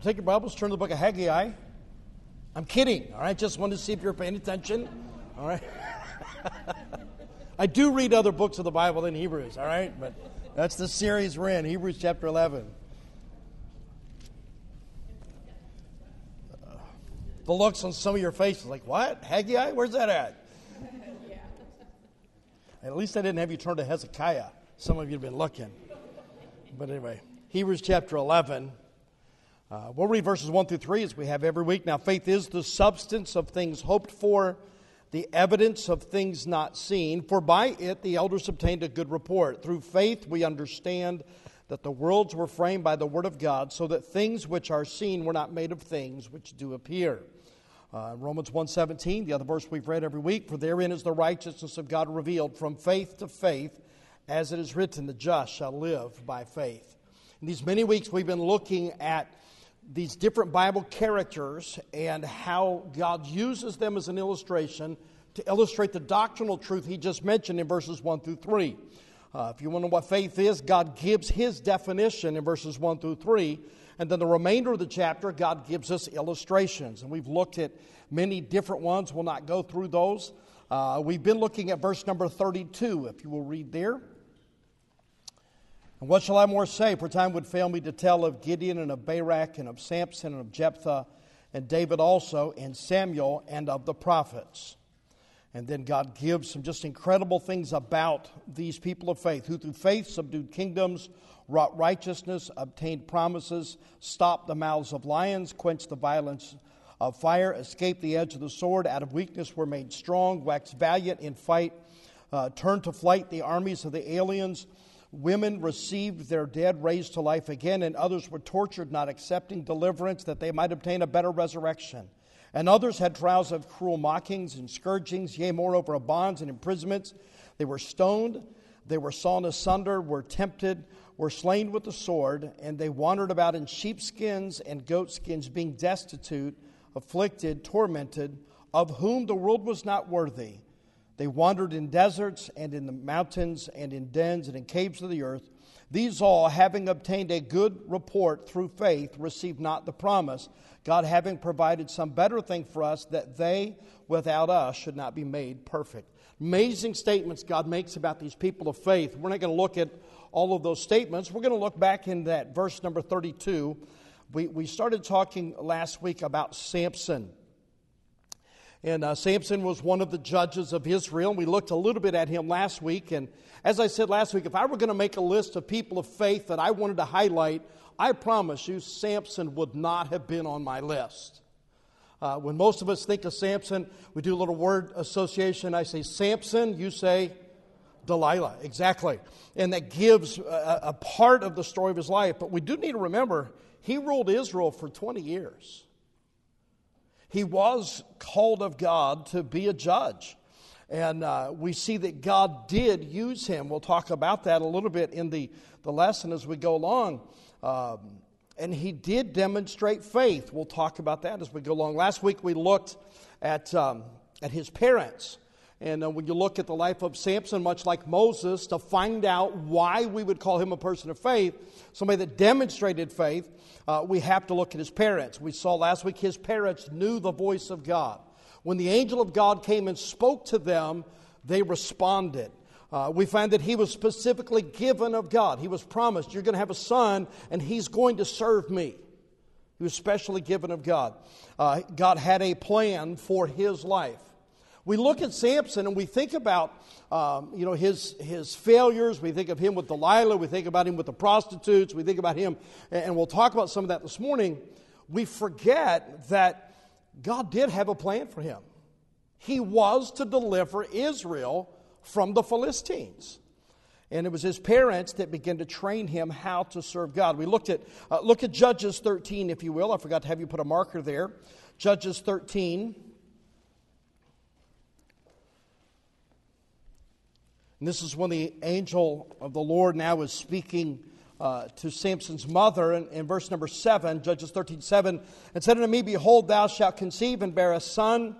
Well, take your Bibles, turn to the book of Haggai. I'm kidding, all right? Just wanted to see if you're paying attention, all right? I do read other books of the Bible than Hebrews, all right? But that's the series we're in, Hebrews chapter 11. Uh, the looks on some of your faces, like, what? Haggai? Where's that at? At least I didn't have you turn to Hezekiah. Some of you have been looking. But anyway, Hebrews chapter 11. Uh, we'll read verses 1 through 3 as we have every week. Now, faith is the substance of things hoped for, the evidence of things not seen. For by it the elders obtained a good report. Through faith we understand that the worlds were framed by the word of God, so that things which are seen were not made of things which do appear. Uh, Romans 1.17, the other verse we've read every week, for therein is the righteousness of God revealed from faith to faith, as it is written, the just shall live by faith. In these many weeks, we've been looking at these different Bible characters and how God uses them as an illustration to illustrate the doctrinal truth he just mentioned in verses 1 through 3. Uh, if you want to know what faith is, God gives his definition in verses 1 through 3. And then the remainder of the chapter, God gives us illustrations. And we've looked at many different ones. We'll not go through those. Uh, we've been looking at verse number 32, if you will read there. And what shall I more say? For time would fail me to tell of Gideon and of Barak and of Samson and of Jephthah and David also and Samuel and of the prophets. And then God gives some just incredible things about these people of faith who through faith subdued kingdoms, wrought righteousness, obtained promises, stopped the mouths of lions, quenched the violence of fire, escaped the edge of the sword, out of weakness were made strong, waxed valiant in fight, uh, turned to flight the armies of the aliens Women received their dead raised to life again, and others were tortured, not accepting deliverance that they might obtain a better resurrection. And others had trials of cruel mockings and scourgings, yea, moreover, of bonds and imprisonments. They were stoned, they were sawn asunder, were tempted, were slain with the sword, and they wandered about in sheepskins and goatskins, being destitute, afflicted, tormented, of whom the world was not worthy. They wandered in deserts and in the mountains and in dens and in caves of the earth. These all, having obtained a good report through faith, received not the promise, God having provided some better thing for us, that they without us should not be made perfect. Amazing statements God makes about these people of faith. We're not going to look at all of those statements. We're going to look back in that verse number 32. We, we started talking last week about Samson. And uh, Samson was one of the judges of Israel. We looked a little bit at him last week. And as I said last week, if I were going to make a list of people of faith that I wanted to highlight, I promise you, Samson would not have been on my list. Uh, when most of us think of Samson, we do a little word association. I say Samson, you say Delilah. Exactly. And that gives a, a part of the story of his life. But we do need to remember he ruled Israel for 20 years he was called of God to be a judge. And uh, we see that God did use him. We'll talk about that a little bit in the, the lesson as we go along. Um, and he did demonstrate faith. We'll talk about that as we go along. Last week we looked at, um, at his parents. And uh, when you look at the life of Samson, much like Moses, to find out why we would call him a person of faith, somebody that demonstrated faith, uh, we have to look at his parents. We saw last week his parents knew the voice of God. When the angel of God came and spoke to them, they responded. Uh, we find that he was specifically given of God. He was promised, You're going to have a son, and he's going to serve me. He was specially given of God. Uh, God had a plan for his life. We look at Samson and we think about um, you know, his, his failures. We think of him with Delilah. We think about him with the prostitutes. We think about him, and we'll talk about some of that this morning. We forget that God did have a plan for him. He was to deliver Israel from the Philistines. And it was his parents that began to train him how to serve God. We looked at, uh, look at Judges 13, if you will. I forgot to have you put a marker there. Judges 13. And this is when the angel of the Lord now is speaking uh, to Samson's mother in, in, verse number 7, Judges 13 7, and said unto me, Behold, thou shalt conceive and bear a son,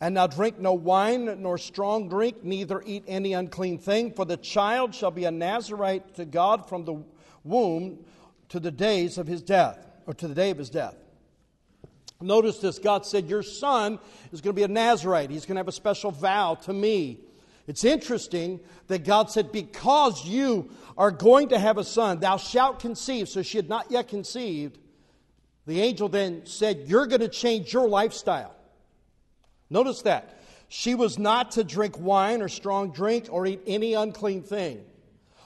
and now drink no wine nor strong drink, neither eat any unclean thing, for the child shall be a Nazarite to God from the womb to the days of his death. or to the day of his death. Notice this God said, Your son is going to be a Nazarite. He's going to have a special vow to me. It's interesting that God said, Because you are going to have a son, thou shalt conceive. So she had not yet conceived. The angel then said, You're going to change your lifestyle. Notice that. She was not to drink wine or strong drink or eat any unclean thing.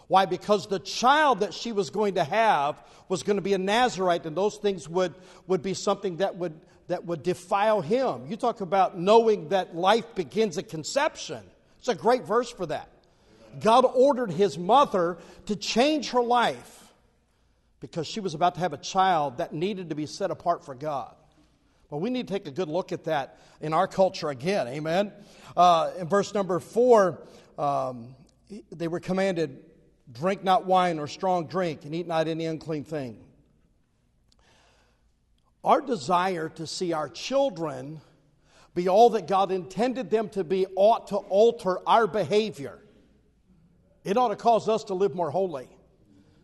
Why? Because the child that she was going to have was going to be a Nazarite, and those things would, would be something that would, that would defile him. You talk about knowing that life begins at conception. It's a great verse for that. God ordered his mother to change her life because she was about to have a child that needed to be set apart for God. Well, we need to take a good look at that in our culture again. Amen. Uh, in verse number four, um, they were commanded drink not wine or strong drink, and eat not any unclean thing. Our desire to see our children be all that God intended them to be ought to alter our behavior. It ought to cause us to live more holy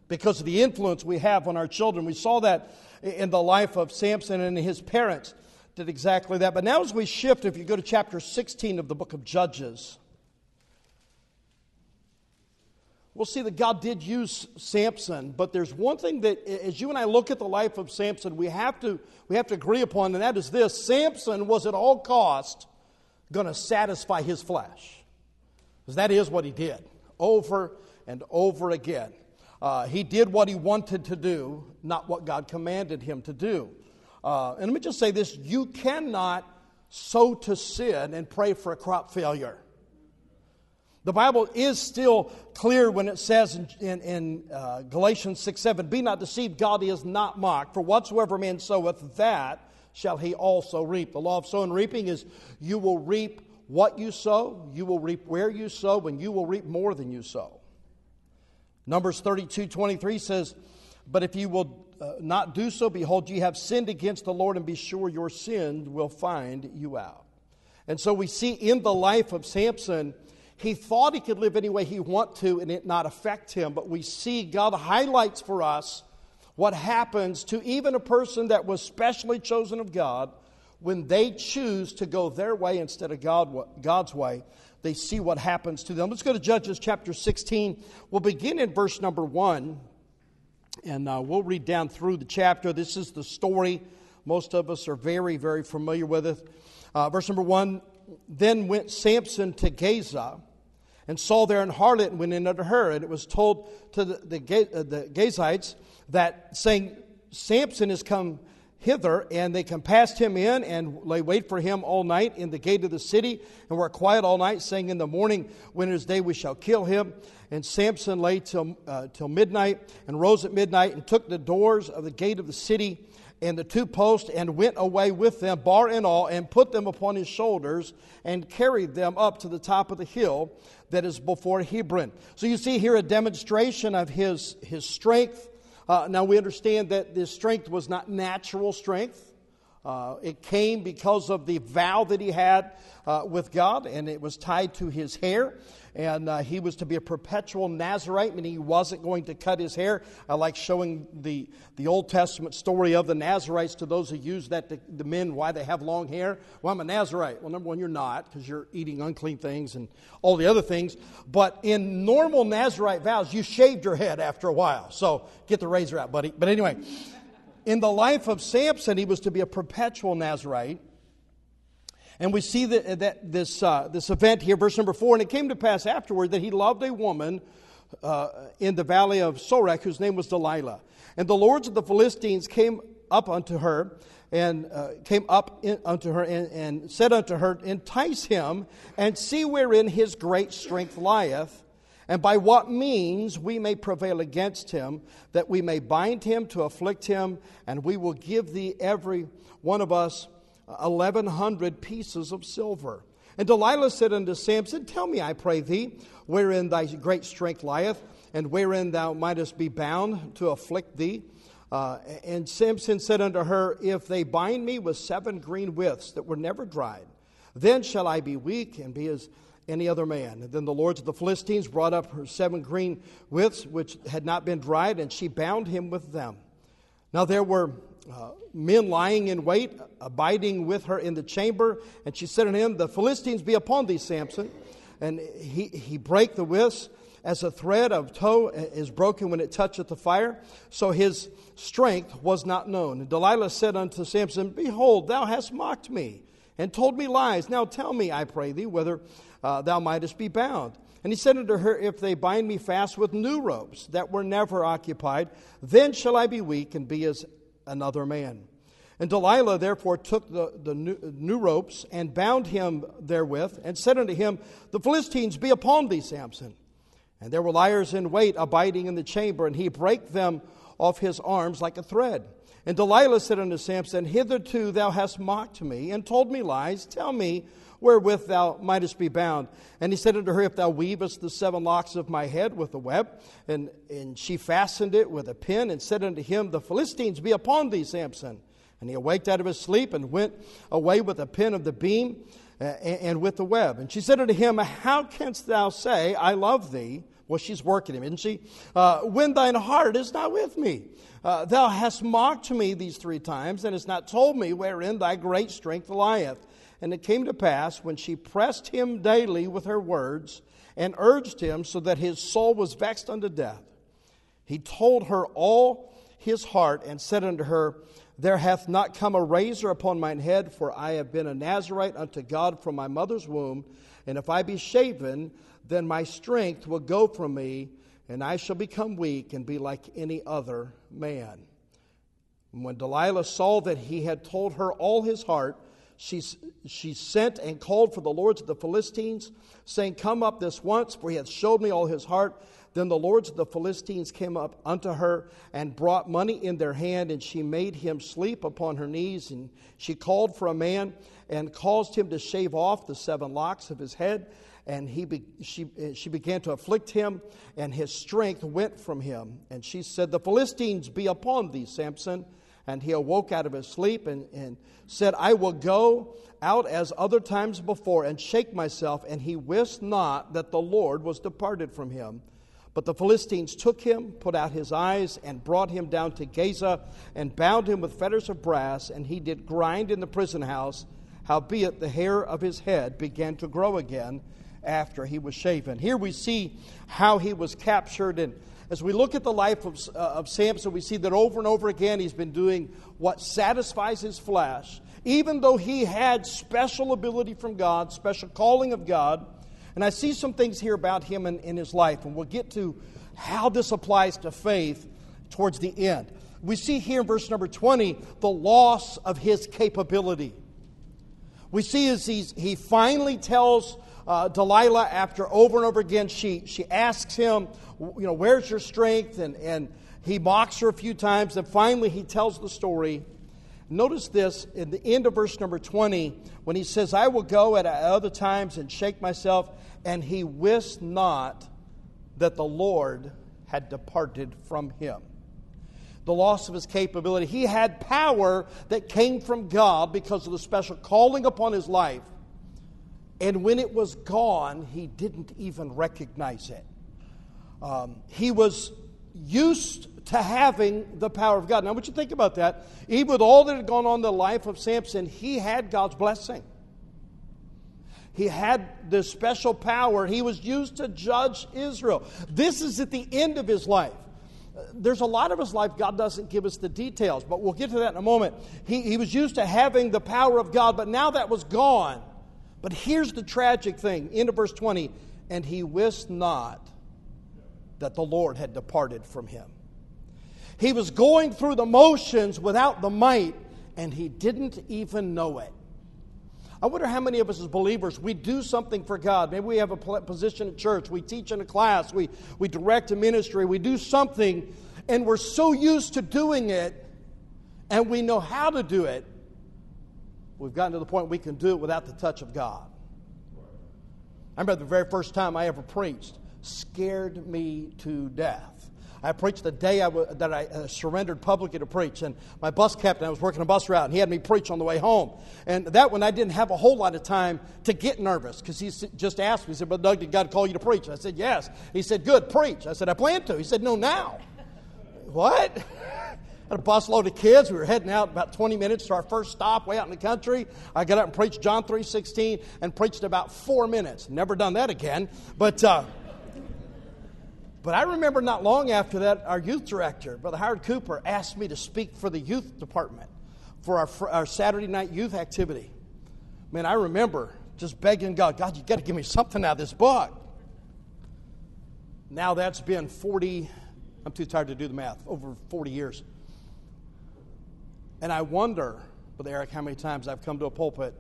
because of the influence we have on our children. We saw that in the life of Samson and his parents did exactly that. But now, as we shift, if you go to chapter 16 of the book of Judges, we'll see that God did use Samson, but there's one thing that, as you and I look at the life of Samson, we have to, we have to agree upon, and that is this Samson was at all cost going to satisfy his flesh. Because that is what he did over and over again. Uh, he did what he wanted to do, not what God commanded him to do. Uh, and let me just say this you cannot sow to sin and pray for a crop failure. The Bible is still clear when it says in, in, in uh, Galatians 6 7, Be not deceived, God is not mocked. For whatsoever man soweth, that shall he also reap. The law of sowing and reaping is you will reap what you sow, you will reap where you sow, and you will reap more than you sow. Numbers 32 23 says, But if you will uh, not do so, behold, ye have sinned against the Lord, and be sure your sin will find you out. And so we see in the life of Samson, he thought he could live any way he want to and it not affect him. But we see God highlights for us what happens to even a person that was specially chosen of God when they choose to go their way instead of God, God's way. They see what happens to them. Let's go to Judges chapter 16. We'll begin in verse number 1. And uh, we'll read down through the chapter. This is the story. Most of us are very, very familiar with it. Uh, verse number 1 Then went Samson to Gaza and saw there an harlot and went in unto her. And it was told to the, the, uh, the Gazites that, saying, Samson is come hither, and they compassed him in and lay wait for him all night in the gate of the city, and were quiet all night, saying, In the morning, when it is day, we shall kill him. And Samson lay till, uh, till midnight, and rose at midnight, and took the doors of the gate of the city, and the two posts, and went away with them, bar and all, and put them upon his shoulders, and carried them up to the top of the hill that is before Hebron. So you see here a demonstration of his, his strength. Uh, now we understand that this strength was not natural strength. Uh, it came because of the vow that he had uh, with God, and it was tied to his hair and uh, he was to be a perpetual Nazarite, meaning he wasn't going to cut his hair. I like showing the, the Old Testament story of the Nazarites to those who use that to the men, why they have long hair. Well, I'm a Nazarite. Well, number one, you're not because you're eating unclean things and all the other things. But in normal Nazarite vows, you shaved your head after a while. So get the razor out, buddy. But anyway, in the life of Samson, he was to be a perpetual Nazarite. And we see that, that this, uh, this event here, verse number four, and it came to pass afterward that he loved a woman uh, in the valley of Sorek, whose name was Delilah. And the lords of the Philistines came up unto her, and uh, came up in, unto her, and, and said unto her, Entice him, and see wherein his great strength lieth, and by what means we may prevail against him, that we may bind him to afflict him, and we will give thee every one of us 1,100 pieces of silver. And Delilah said unto Samson, Tell me, I pray thee, wherein thy great strength lieth, and wherein thou mightest be bound to afflict thee. Uh, and Samson said unto her, If they bind me with seven green withs that were never dried, then shall I be weak and be as any other man. And then the lords of the Philistines brought up her seven green withs which had not been dried, and she bound him with them. Now there were uh, men lying in wait, abiding with her in the chamber. And she said unto him, The Philistines be upon thee, Samson. And he, he brake the withs as a thread of tow is broken when it toucheth the fire. So his strength was not known. And Delilah said unto Samson, Behold, thou hast mocked me and told me lies. Now tell me, I pray thee, whether uh, thou mightest be bound. And he said unto her, If they bind me fast with new ropes that were never occupied, then shall I be weak and be as another man. And Delilah therefore took the, the new, new, ropes and bound him therewith, and said unto him, The Philistines be upon thee, Samson. And there were liars in wait abiding in the chamber, and he brake them off his arms like a thread. And Delilah said unto Samson, Hitherto thou hast mocked me, and told me lies. Tell me wherewith thou mightest be bound. And he said unto her, If thou weavest the seven locks of my head with a web. And, and she fastened it with a pin, and said unto him, The Philistines be upon thee, Samson. And he awaked out of his sleep, and went away with a pin of the beam and, and with the web. And she said unto him, How canst thou say, I love thee? Well, she's working him, isn't she? Uh, when thine heart is not with me. Uh, thou hast mocked me these three times, and hast not told me wherein thy great strength lieth. And it came to pass when she pressed him daily with her words and urged him so that his soul was vexed unto death. He told her all his heart and said unto her, There hath not come a razor upon mine head, for I have been a Nazarite unto God from my mother's womb. And if I be shaven, then my strength will go from me, and I shall become weak and be like any other man. And when Delilah saw that he had told her all his heart, she, she sent and called for the lords of the Philistines, saying, Come up this once, for he hath showed me all his heart. Then the lords of the Philistines came up unto her and brought money in their hand, and she made him sleep upon her knees. And she called for a man and caused him to shave off the seven locks of his head. And he be, she, she began to afflict him, and his strength went from him. And she said, The Philistines be upon thee, Samson. And he awoke out of his sleep and, and said, I will go out as other times before and shake myself. And he wist not that the Lord was departed from him. But the Philistines took him, put out his eyes, and brought him down to Gaza, and bound him with fetters of brass, and he did grind in the prison house. Howbeit the hair of his head began to grow again after he was shaven. Here we see how he was captured and as we look at the life of, uh, of Samson, we see that over and over again he's been doing what satisfies his flesh, even though he had special ability from God, special calling of God. And I see some things here about him in, in his life, and we'll get to how this applies to faith towards the end. We see here in verse number 20 the loss of his capability. We see as he's, he finally tells uh, Delilah, after over and over again, she, she asks him, you know, where's your strength? And, and he mocks her a few times, and finally he tells the story. Notice this in the end of verse number 20, when he says, I will go at other times and shake myself, and he wist not that the Lord had departed from him. The loss of his capability. He had power that came from God because of the special calling upon his life. And when it was gone, he didn't even recognize it. Um, he was used to having the power of God. Now, I want you to think about that. Even with all that had gone on in the life of Samson, he had God's blessing. He had this special power. He was used to judge Israel. This is at the end of his life. There's a lot of his life God doesn't give us the details, but we'll get to that in a moment. He, he was used to having the power of God, but now that was gone. But here's the tragic thing. End of verse 20. And he wist not that the Lord had departed from him. He was going through the motions without the might, and he didn't even know it. I wonder how many of us as believers, we do something for God. Maybe we have a position at church, we teach in a class, we, we direct a ministry, we do something, and we're so used to doing it, and we know how to do it, we've gotten to the point we can do it without the touch of God. I remember the very first time I ever preached scared me to death. I preached the day I w- that I uh, surrendered publicly to preach, and my bus captain, I was working a bus route, and he had me preach on the way home. And that one, I didn't have a whole lot of time to get nervous because he just asked me, he said, But Doug, did God call you to preach? I said, Yes. He said, Good, preach. I said, I plan to. He said, No, now. what? Had a busload of kids. We were heading out about 20 minutes to our first stop way out in the country. I got up and preached John 3.16 and preached about four minutes. Never done that again. But, uh, but I remember not long after that, our youth director, Brother Howard Cooper, asked me to speak for the youth department for our, our Saturday night youth activity. Man, I remember just begging God, God, you got to give me something out of this book. Now that's been 40, I'm too tired to do the math, over 40 years. And I wonder, Brother Eric, how many times I've come to a pulpit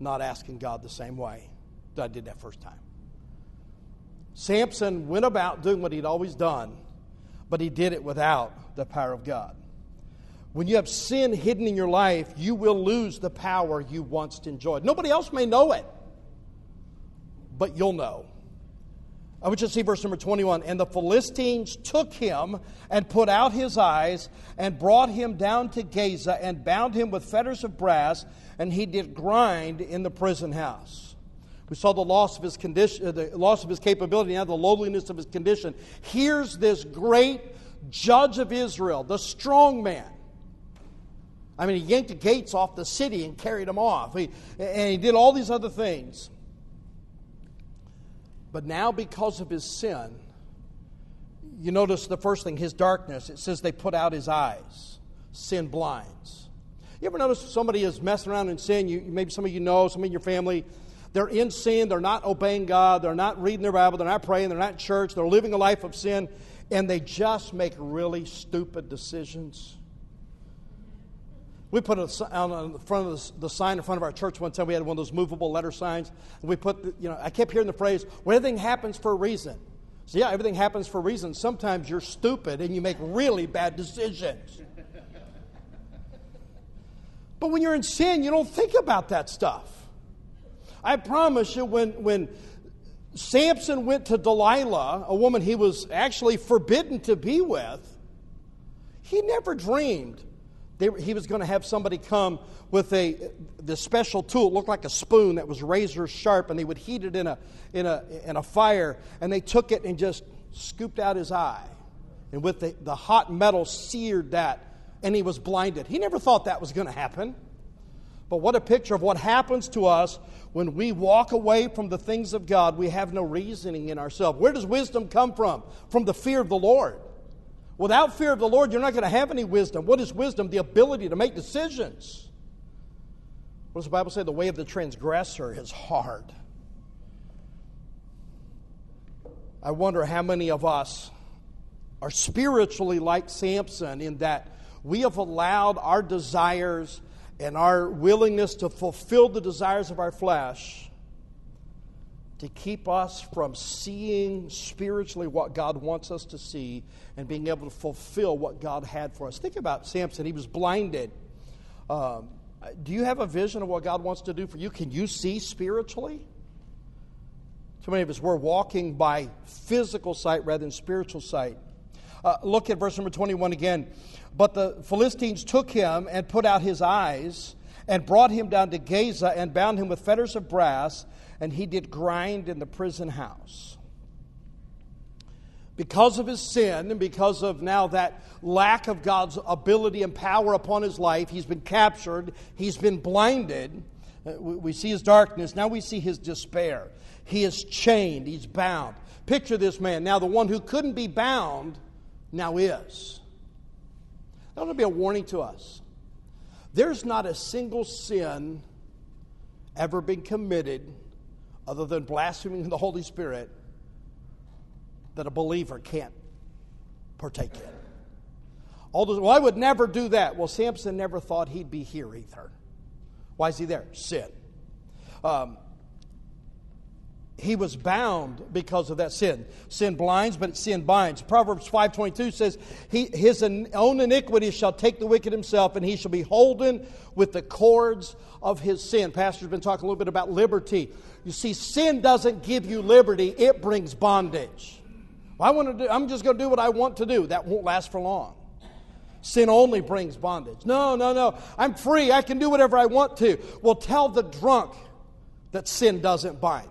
not asking God the same way that I did that first time. Samson went about doing what he'd always done, but he did it without the power of God. When you have sin hidden in your life, you will lose the power you once enjoyed. Nobody else may know it, but you'll know. I want you to see verse number 21. And the Philistines took him and put out his eyes and brought him down to Gaza and bound him with fetters of brass, and he did grind in the prison house. We saw the loss of his condition, uh, the loss of his capability, now the lowliness of his condition. Here's this great judge of Israel, the strong man. I mean, he yanked the gates off the city and carried them off. He, and he did all these other things. But now, because of his sin, you notice the first thing, his darkness. It says they put out his eyes. Sin blinds. You ever notice somebody is messing around in sin? You, maybe some of you know, some of your family, they're in sin, they're not obeying God, they're not reading their Bible, they're not praying, they're not in church, they're living a life of sin, and they just make really stupid decisions. We put on the front of the, sign in front of our church one time. We had one of those movable letter signs. And we put, the, you know, I kept hearing the phrase, well, everything happens for a reason. So, yeah, everything happens for a reason. Sometimes you're stupid and you make really bad decisions. but when you're in sin, you don't think about that stuff. I promise you, when, when Samson went to Delilah, a woman he was actually forbidden to be with, he never dreamed they, he was going to have somebody come with a the special tool. It looked like a spoon that was razor sharp, and they would heat it in a, in a, in a fire. And they took it and just scooped out his eye. And with the, the hot metal, seared that, and he was blinded. He never thought that was going to happen. But what a picture of what happens to us when we walk away from the things of God. We have no reasoning in ourselves. Where does wisdom come from? From the fear of the Lord. Without fear of the Lord, you're not going to have any wisdom. What is wisdom? The ability to make decisions. What does the Bible say? The way of the transgressor is hard. I wonder how many of us are spiritually like Samson in that we have allowed our desires and our willingness to fulfill the desires of our flesh to keep us from seeing spiritually what God wants us to see and being able to fulfill what God had for us. Think about Samson. He was blinded. Um, do you have a vision of what God wants to do for you? Can you see spiritually? Too many of us, we're walking by physical sight rather than spiritual sight. Uh, look at verse number 21 again. But the Philistines took him and put out his eyes and brought him down to Gaza and bound him with fetters of brass and he did grind in the prison house. Because of his sin and because of now that lack of God's ability and power upon his life, he's been captured, he's been blinded. Uh, we see his darkness, now we see his despair. He is chained, he's bound. Picture this man. Now, the one who couldn't be bound now is. That ought to be a warning to us. There's not a single sin ever been committed other than blaspheming the Holy Spirit that a believer can't partake in. All those, well, I would never do that. Well, Samson never thought he'd be here either. Why is he there? Sin. Um, he was bound because of that sin. Sin blinds, but sin binds. Proverbs 5.22 says, he, His own iniquity shall take the wicked himself, and he shall be holden with the cords of his sin. Pastor's been talking a little bit about liberty. You see, sin doesn't give you liberty, it brings bondage. I want to do, I'm just going to do what I want to do. That won't last for long. Sin only brings bondage. No, no, no. I'm free. I can do whatever I want to. Well, tell the drunk that sin doesn't bind.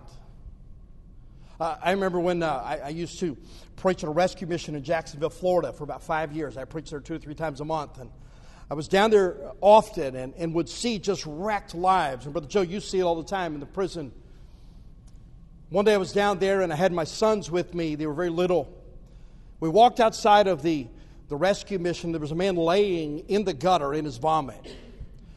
Uh, I remember when uh, I, I, used to preach at a rescue mission in Jacksonville, Florida for about five years. I preached there two or three times a month. And I was down there often and, and would see just wrecked lives. And Brother Joe, you see it all the time in the prison. One day I was down there and I had my sons with me. They were very little. We walked outside of the, the rescue mission. There was a man laying in the gutter in his vomit.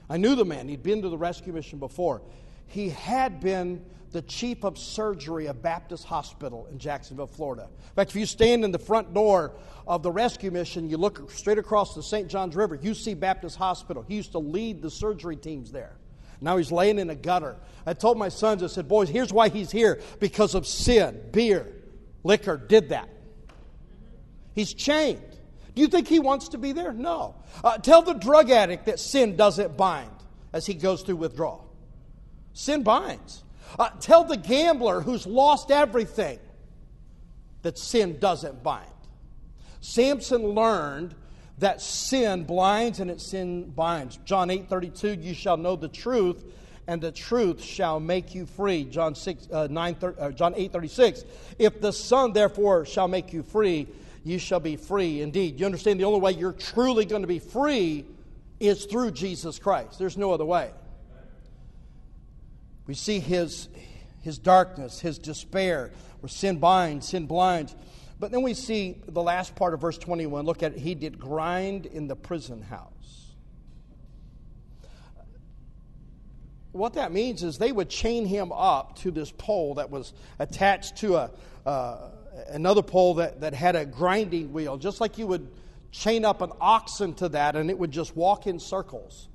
I knew the man. He'd been to the rescue mission before. He had been the chief of surgery of Baptist Hospital in Jacksonville, Florida. In fact, if you stand in the front door of the rescue mission, you look straight across the St. Johns River, you see Baptist Hospital. He used to lead the surgery teams there. Now he's laying in a gutter. I told my sons, I said, boys, here's why he's here because of sin. Beer, liquor did that. He's chained. Do you think he wants to be there? No. Uh, tell the drug addict that sin doesn't bind as he goes through withdrawal. Sin binds. Uh, tell the gambler who's lost everything that sin doesn't bind. Samson learned that sin blinds and it sin binds. John 8 32, you shall know the truth, and the truth shall make you free. John, 6, uh, 9, uh, John 8 36, if the Son therefore shall make you free, you shall be free indeed. You understand the only way you're truly going to be free is through Jesus Christ. There's no other way. We see his, his darkness, his despair, where sin binds, sin blinds. But then we see the last part of verse 21. Look at it. He did grind in the prison house. What that means is they would chain him up to this pole that was attached to a, uh, another pole that, that had a grinding wheel, just like you would chain up an oxen to that and it would just walk in circles,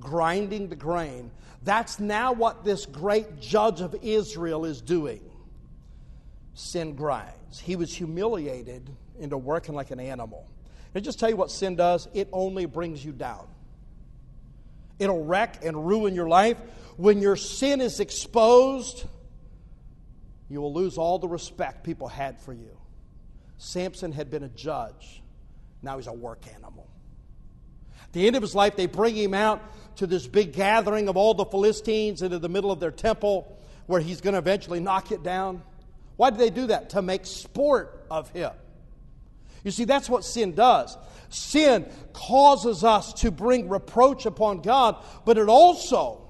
grinding the grain. That's now what this great judge of Israel is doing. Sin grinds. He was humiliated into working like an animal. And just tell you what sin does it only brings you down. It'll wreck and ruin your life. When your sin is exposed, you will lose all the respect people had for you. Samson had been a judge, now he's a work animal. At the end of his life, they bring him out to this big gathering of all the Philistines into the middle of their temple where he's going to eventually knock it down. Why did they do that? To make sport of him. You see, that's what sin does. Sin causes us to bring reproach upon God, but it also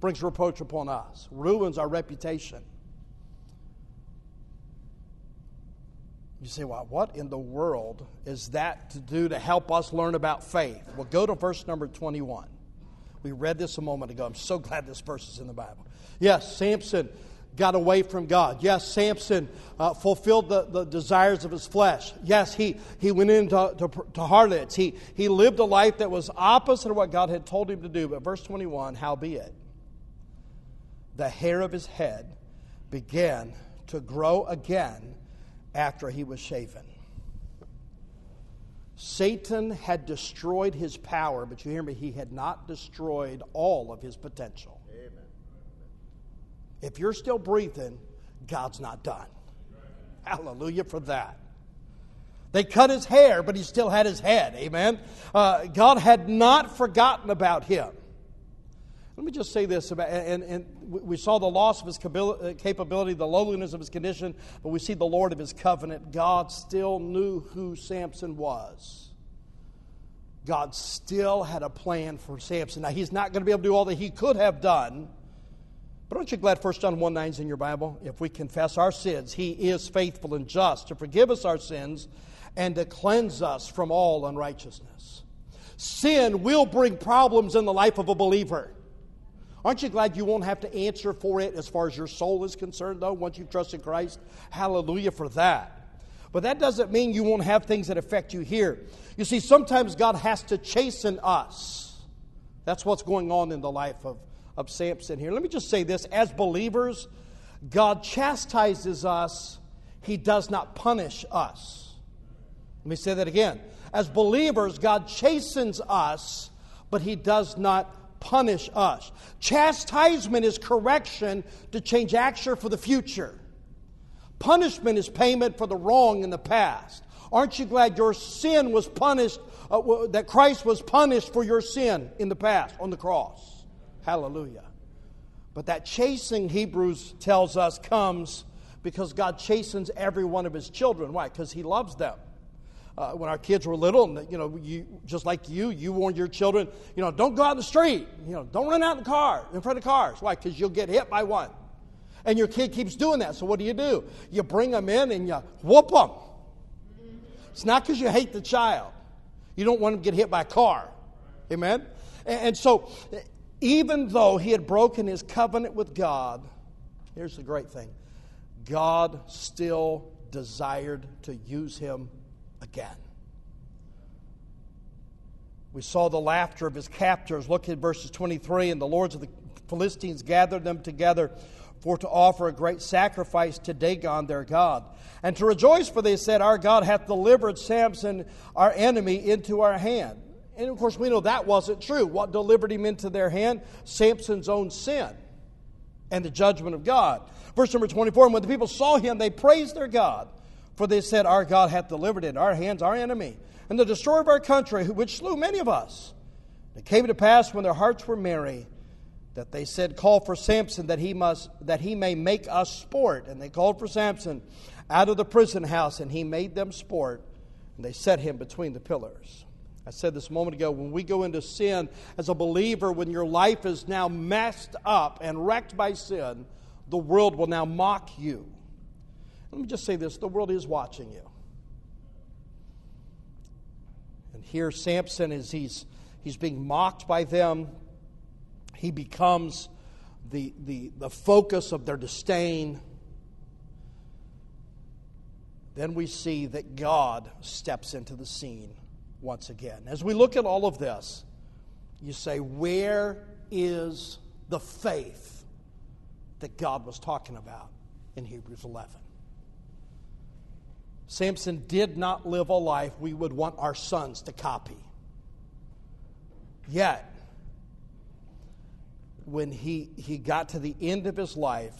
brings reproach upon us, ruins our reputation. You say, well, what in the world is that to do to help us learn about faith? Well, go to verse number 21. We read this a moment ago. I'm so glad this verse is in the Bible. Yes, Samson got away from God. Yes, Samson uh, fulfilled the, the desires of his flesh. Yes, he, he went into to, to harlots. He, he lived a life that was opposite of what God had told him to do. But verse 21 howbeit, the hair of his head began to grow again after he was shaven. Satan had destroyed his power, but you hear me, he had not destroyed all of his potential. If you're still breathing, God's not done. Hallelujah for that. They cut his hair, but he still had his head. Amen. Uh, God had not forgotten about him. Let me just say this about, and, and we saw the loss of his uh, capability, the lowliness of his condition, but we see the Lord of his covenant. God still knew who Samson was. God still had a plan for Samson. Now, he's not going to be able to do all that he could have done, but aren't you glad 1 John 1 9 is in your Bible? If we confess our sins, he is faithful and just to forgive us our sins and to cleanse us from all unrighteousness. Sin will bring problems in the life of a believer. Aren't you glad you won't have to answer for it as far as your soul is concerned, though, once you've trusted Christ? Hallelujah for that. But that doesn't mean you won't have things that affect you here. You see, sometimes God has to chasten us. That's what's going on in the life of, of Samson here. Let me just say this as believers, God chastises us, He does not punish us. Let me say that again. As believers, God chastens us, but He does not punish us. Chastisement is correction to change action for the future. Punishment is payment for the wrong in the past. Aren't you glad your sin was punished, uh, that Christ was punished for your sin in the past on the cross? Hallelujah. But that chasing, Hebrews tells us, comes because God chastens every one of his children. Why? Because he loves them. Uh, when our kids were little, and you know, you, just like you, you warned your children, you know, don't go out in the street. You know, don't run out in the car in front of cars. Why? Because you'll get hit by one. And your kid keeps doing that. So what do you do? You bring them in and you whoop them. It's not because you hate the child. You don't want him to get hit by a car. Amen? And so, even though he had broken his covenant with God, here's the great thing God still desired to use him again. We saw the laughter of his captors. Look at verses 23 and the lords of the Philistines gathered them together for to offer a great sacrifice to Dagon their God, and to rejoice, for they said, Our God hath delivered Samson, our enemy, into our hand. And of course, we know that wasn't true. What delivered him into their hand? Samson's own sin and the judgment of God. Verse number 24 And when the people saw him, they praised their God, for they said, Our God hath delivered in our hands our enemy, and the destroyer of our country, which slew many of us. It came to pass when their hearts were merry that they said, Call for Samson that he must that he may make us sport. And they called for Samson out of the prison house, and he made them sport, and they set him between the pillars. I said this a moment ago, when we go into sin as a believer, when your life is now messed up and wrecked by sin, the world will now mock you. Let me just say this the world is watching you. And here Samson is he's he's being mocked by them he becomes the, the, the focus of their disdain. Then we see that God steps into the scene once again. As we look at all of this, you say, Where is the faith that God was talking about in Hebrews 11? Samson did not live a life we would want our sons to copy. Yet, when he, he got to the end of his life,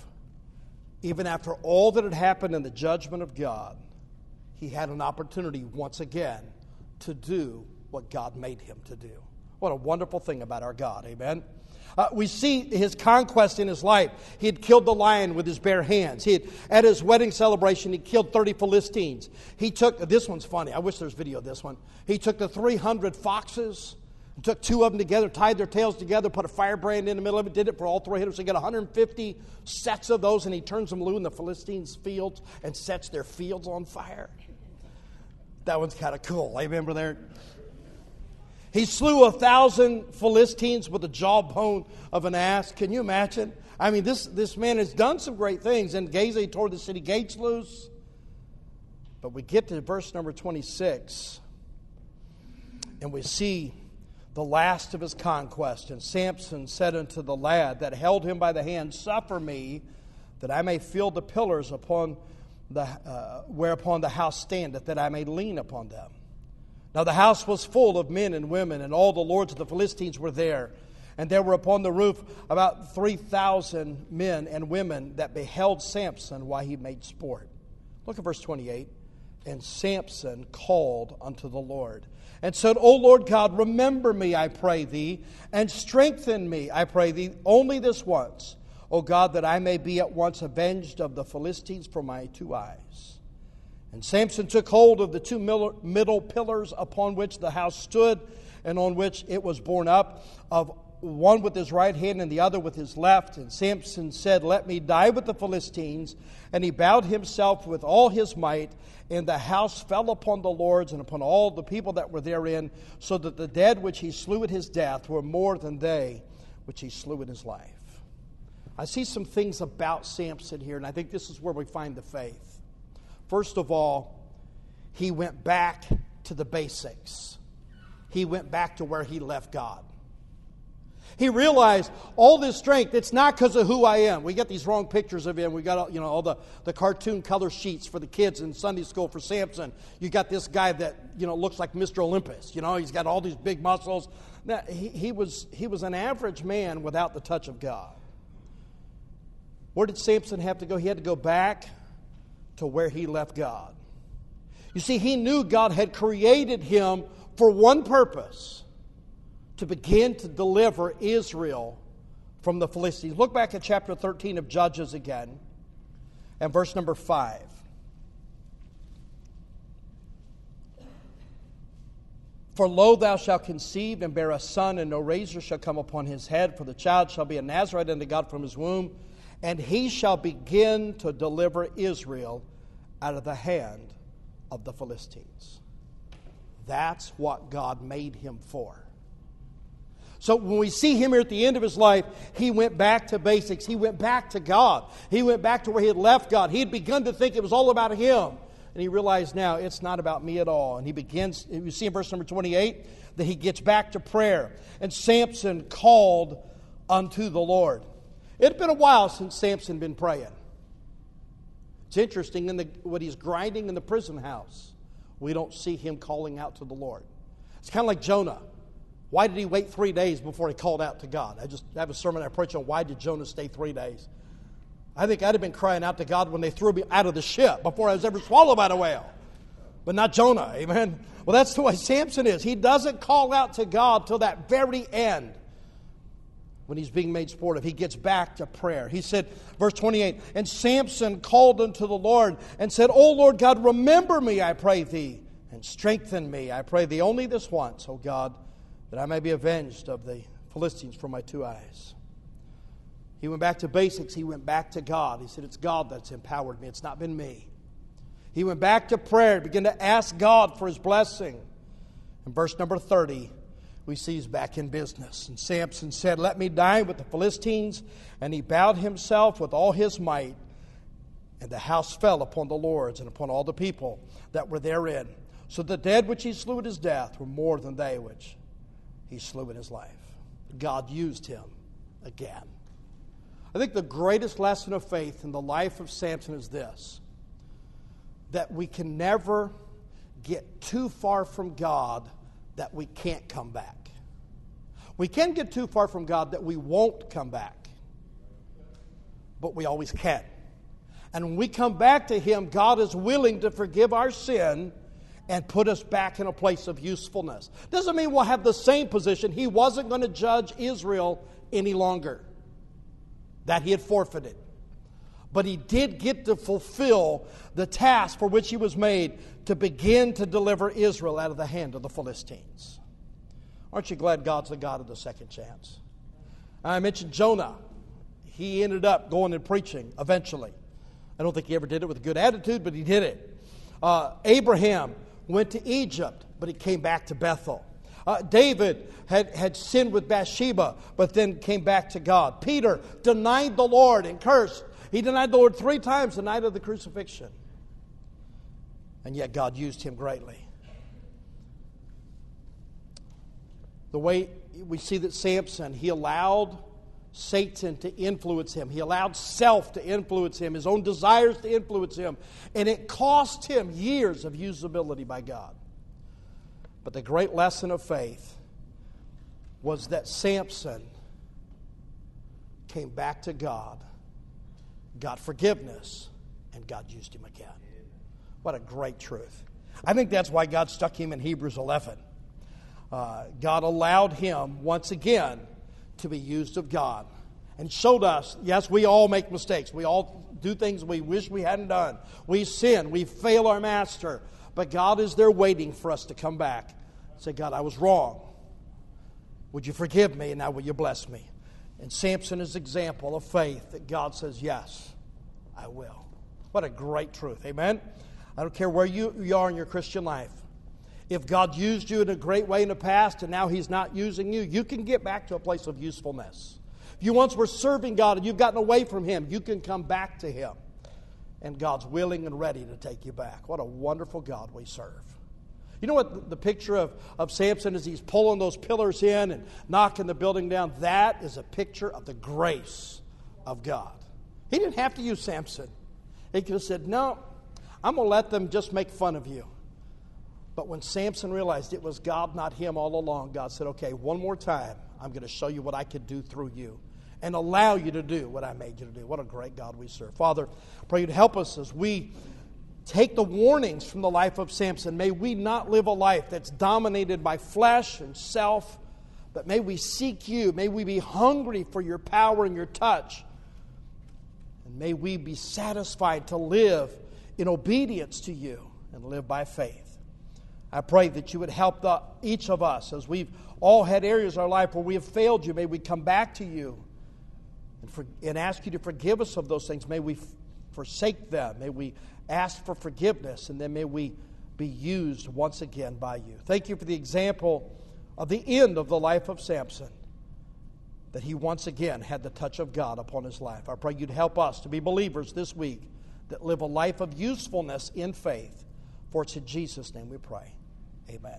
even after all that had happened in the judgment of God, he had an opportunity once again to do what God made him to do. What a wonderful thing about our God, amen? Uh, we see his conquest in his life. He had killed the lion with his bare hands. He had, at his wedding celebration, he killed 30 Philistines. He took, this one's funny. I wish there's video of this one. He took the 300 foxes took two of them together, tied their tails together, put a firebrand in the middle of it, did it for all three. So he got 150 sets of those, and he turns them loose in the Philistines' fields and sets their fields on fire. That one's kind of cool. I remember brother. He slew a thousand Philistines with the jawbone of an ass. Can you imagine? I mean, this, this man has done some great things. And Gaza tore the city gates loose. But we get to verse number 26, and we see the last of his conquest. And Samson said unto the lad that held him by the hand, Suffer me, that I may feel the pillars upon the, uh, whereupon the house standeth, that I may lean upon them. Now the house was full of men and women, and all the lords of the Philistines were there. And there were upon the roof about 3,000 men and women that beheld Samson while he made sport. Look at verse 28. And Samson called unto the Lord and said, O Lord God, remember me, I pray thee, and strengthen me, I pray thee, only this once, O God, that I may be at once avenged of the Philistines for my two eyes. And Samson took hold of the two middle pillars upon which the house stood and on which it was borne up, of one with his right hand and the other with his left. And Samson said, Let me die with the Philistines. And he bowed himself with all his might, and the house fell upon the lords and upon all the people that were therein, so that the dead which he slew at his death were more than they which he slew in his life. I see some things about Samson here, and I think this is where we find the faith. First of all, he went back to the basics, he went back to where he left God. He realized all this strength, it's not because of who I am. We get these wrong pictures of him. We got you know all the, the cartoon color sheets for the kids in Sunday school for Samson. You got this guy that you know looks like Mr. Olympus. You know, he's got all these big muscles. Now, he, he, was, he was an average man without the touch of God. Where did Samson have to go? He had to go back to where he left God. You see, he knew God had created him for one purpose to begin to deliver Israel from the Philistines. Look back at chapter 13 of Judges again. and verse number 5. For lo, thou shalt conceive and bear a son, and no razor shall come upon his head, for the child shall be a Nazarite unto God from his womb, and he shall begin to deliver Israel out of the hand of the Philistines. That's what God made him for. So when we see him here at the end of his life, he went back to basics. He went back to God. He went back to where he had left God. He had begun to think it was all about him. And he realized now it's not about me at all. And he begins, you see in verse number 28, that he gets back to prayer. And Samson called unto the Lord. It had been a while since Samson had been praying. It's interesting in the, what he's grinding in the prison house, we don't see him calling out to the Lord. It's kind of like Jonah. Why did he wait three days before he called out to God? I just have a sermon I preach on why did Jonah stay three days. I think I'd have been crying out to God when they threw me out of the ship before I was ever swallowed by the whale. But not Jonah, amen? Well, that's the way Samson is. He doesn't call out to God till that very end when he's being made sport of. He gets back to prayer. He said, verse 28, And Samson called unto the Lord and said, O Lord God, remember me, I pray thee, and strengthen me, I pray thee, only this once, O God, that I may be avenged of the Philistines from my two eyes. He went back to basics. He went back to God. He said, It's God that's empowered me, it's not been me. He went back to prayer, began to ask God for his blessing. In verse number 30, we see he's back in business. And Samson said, Let me die with the Philistines. And he bowed himself with all his might. And the house fell upon the lords and upon all the people that were therein. So the dead which he slew at his death were more than they which he slew in his life. God used him again. I think the greatest lesson of faith in the life of Samson is this that we can never get too far from God that we can't come back. We can get too far from God that we won't come back, but we always can. And when we come back to Him, God is willing to forgive our sin and put us back in a place of usefulness. Doesn't mean we'll have the same position. He wasn't going to judge Israel any longer, that he had forfeited. But he did get to fulfill the task for which he was made to begin to deliver Israel out of the hand of the Philistines. Aren't you glad God's the God of the second chance? I mentioned Jonah. He ended up going and preaching eventually. I don't think he ever did it with a good attitude, but he did it. Uh, Abraham went to Egypt, but he came back to Bethel. Uh, David had, had sinned with Bathsheba, but then came back to God. Peter denied the Lord and cursed. He denied the Lord three times the night of the crucifixion. And yet God used him greatly. The way we see that Samson, he allowed Satan to influence him. He allowed self to influence him, his own desires to influence him. And it cost him years of usability by God. But the great lesson of faith was that Samson came back to God, got forgiveness, and God used him again. What a great truth. I think that's why God stuck him in Hebrews 11 uh, God allowed him once again to be used of God and showed us yes, we all make mistakes. We all do things we wish we hadn't done. We sin. We fail our master. But God is there waiting for us to come back. Say, God, I was wrong. Would you forgive me and now will you bless me? And Samson is example of faith that God says, Yes, I will. What a great truth. Amen. I don't care where you, you are in your Christian life. If God used you in a great way in the past and now He's not using you, you can get back to a place of usefulness. If you once were serving God and you've gotten away from Him, you can come back to Him. And God's willing and ready to take you back. What a wonderful God we serve. You know what the picture of, of Samson as he's pulling those pillars in and knocking the building down? That is a picture of the grace of God. He didn't have to use Samson. He could have said, No, I'm going to let them just make fun of you. But when Samson realized it was God, not him, all along, God said, Okay, one more time, I'm going to show you what I could do through you and allow you to do what I made you to do. What a great God we serve. Father, pray you to help us as we take the warnings from the life of Samson. May we not live a life that's dominated by flesh and self, but may we seek you. May we be hungry for your power and your touch. And may we be satisfied to live in obedience to you and live by faith. I pray that you would help the, each of us as we've all had areas of our life where we have failed you. May we come back to you and, for, and ask you to forgive us of those things. May we f- forsake them. May we ask for forgiveness, and then may we be used once again by you. Thank you for the example of the end of the life of Samson, that he once again had the touch of God upon his life. I pray you'd help us to be believers this week that live a life of usefulness in faith. For it's in Jesus' name we pray.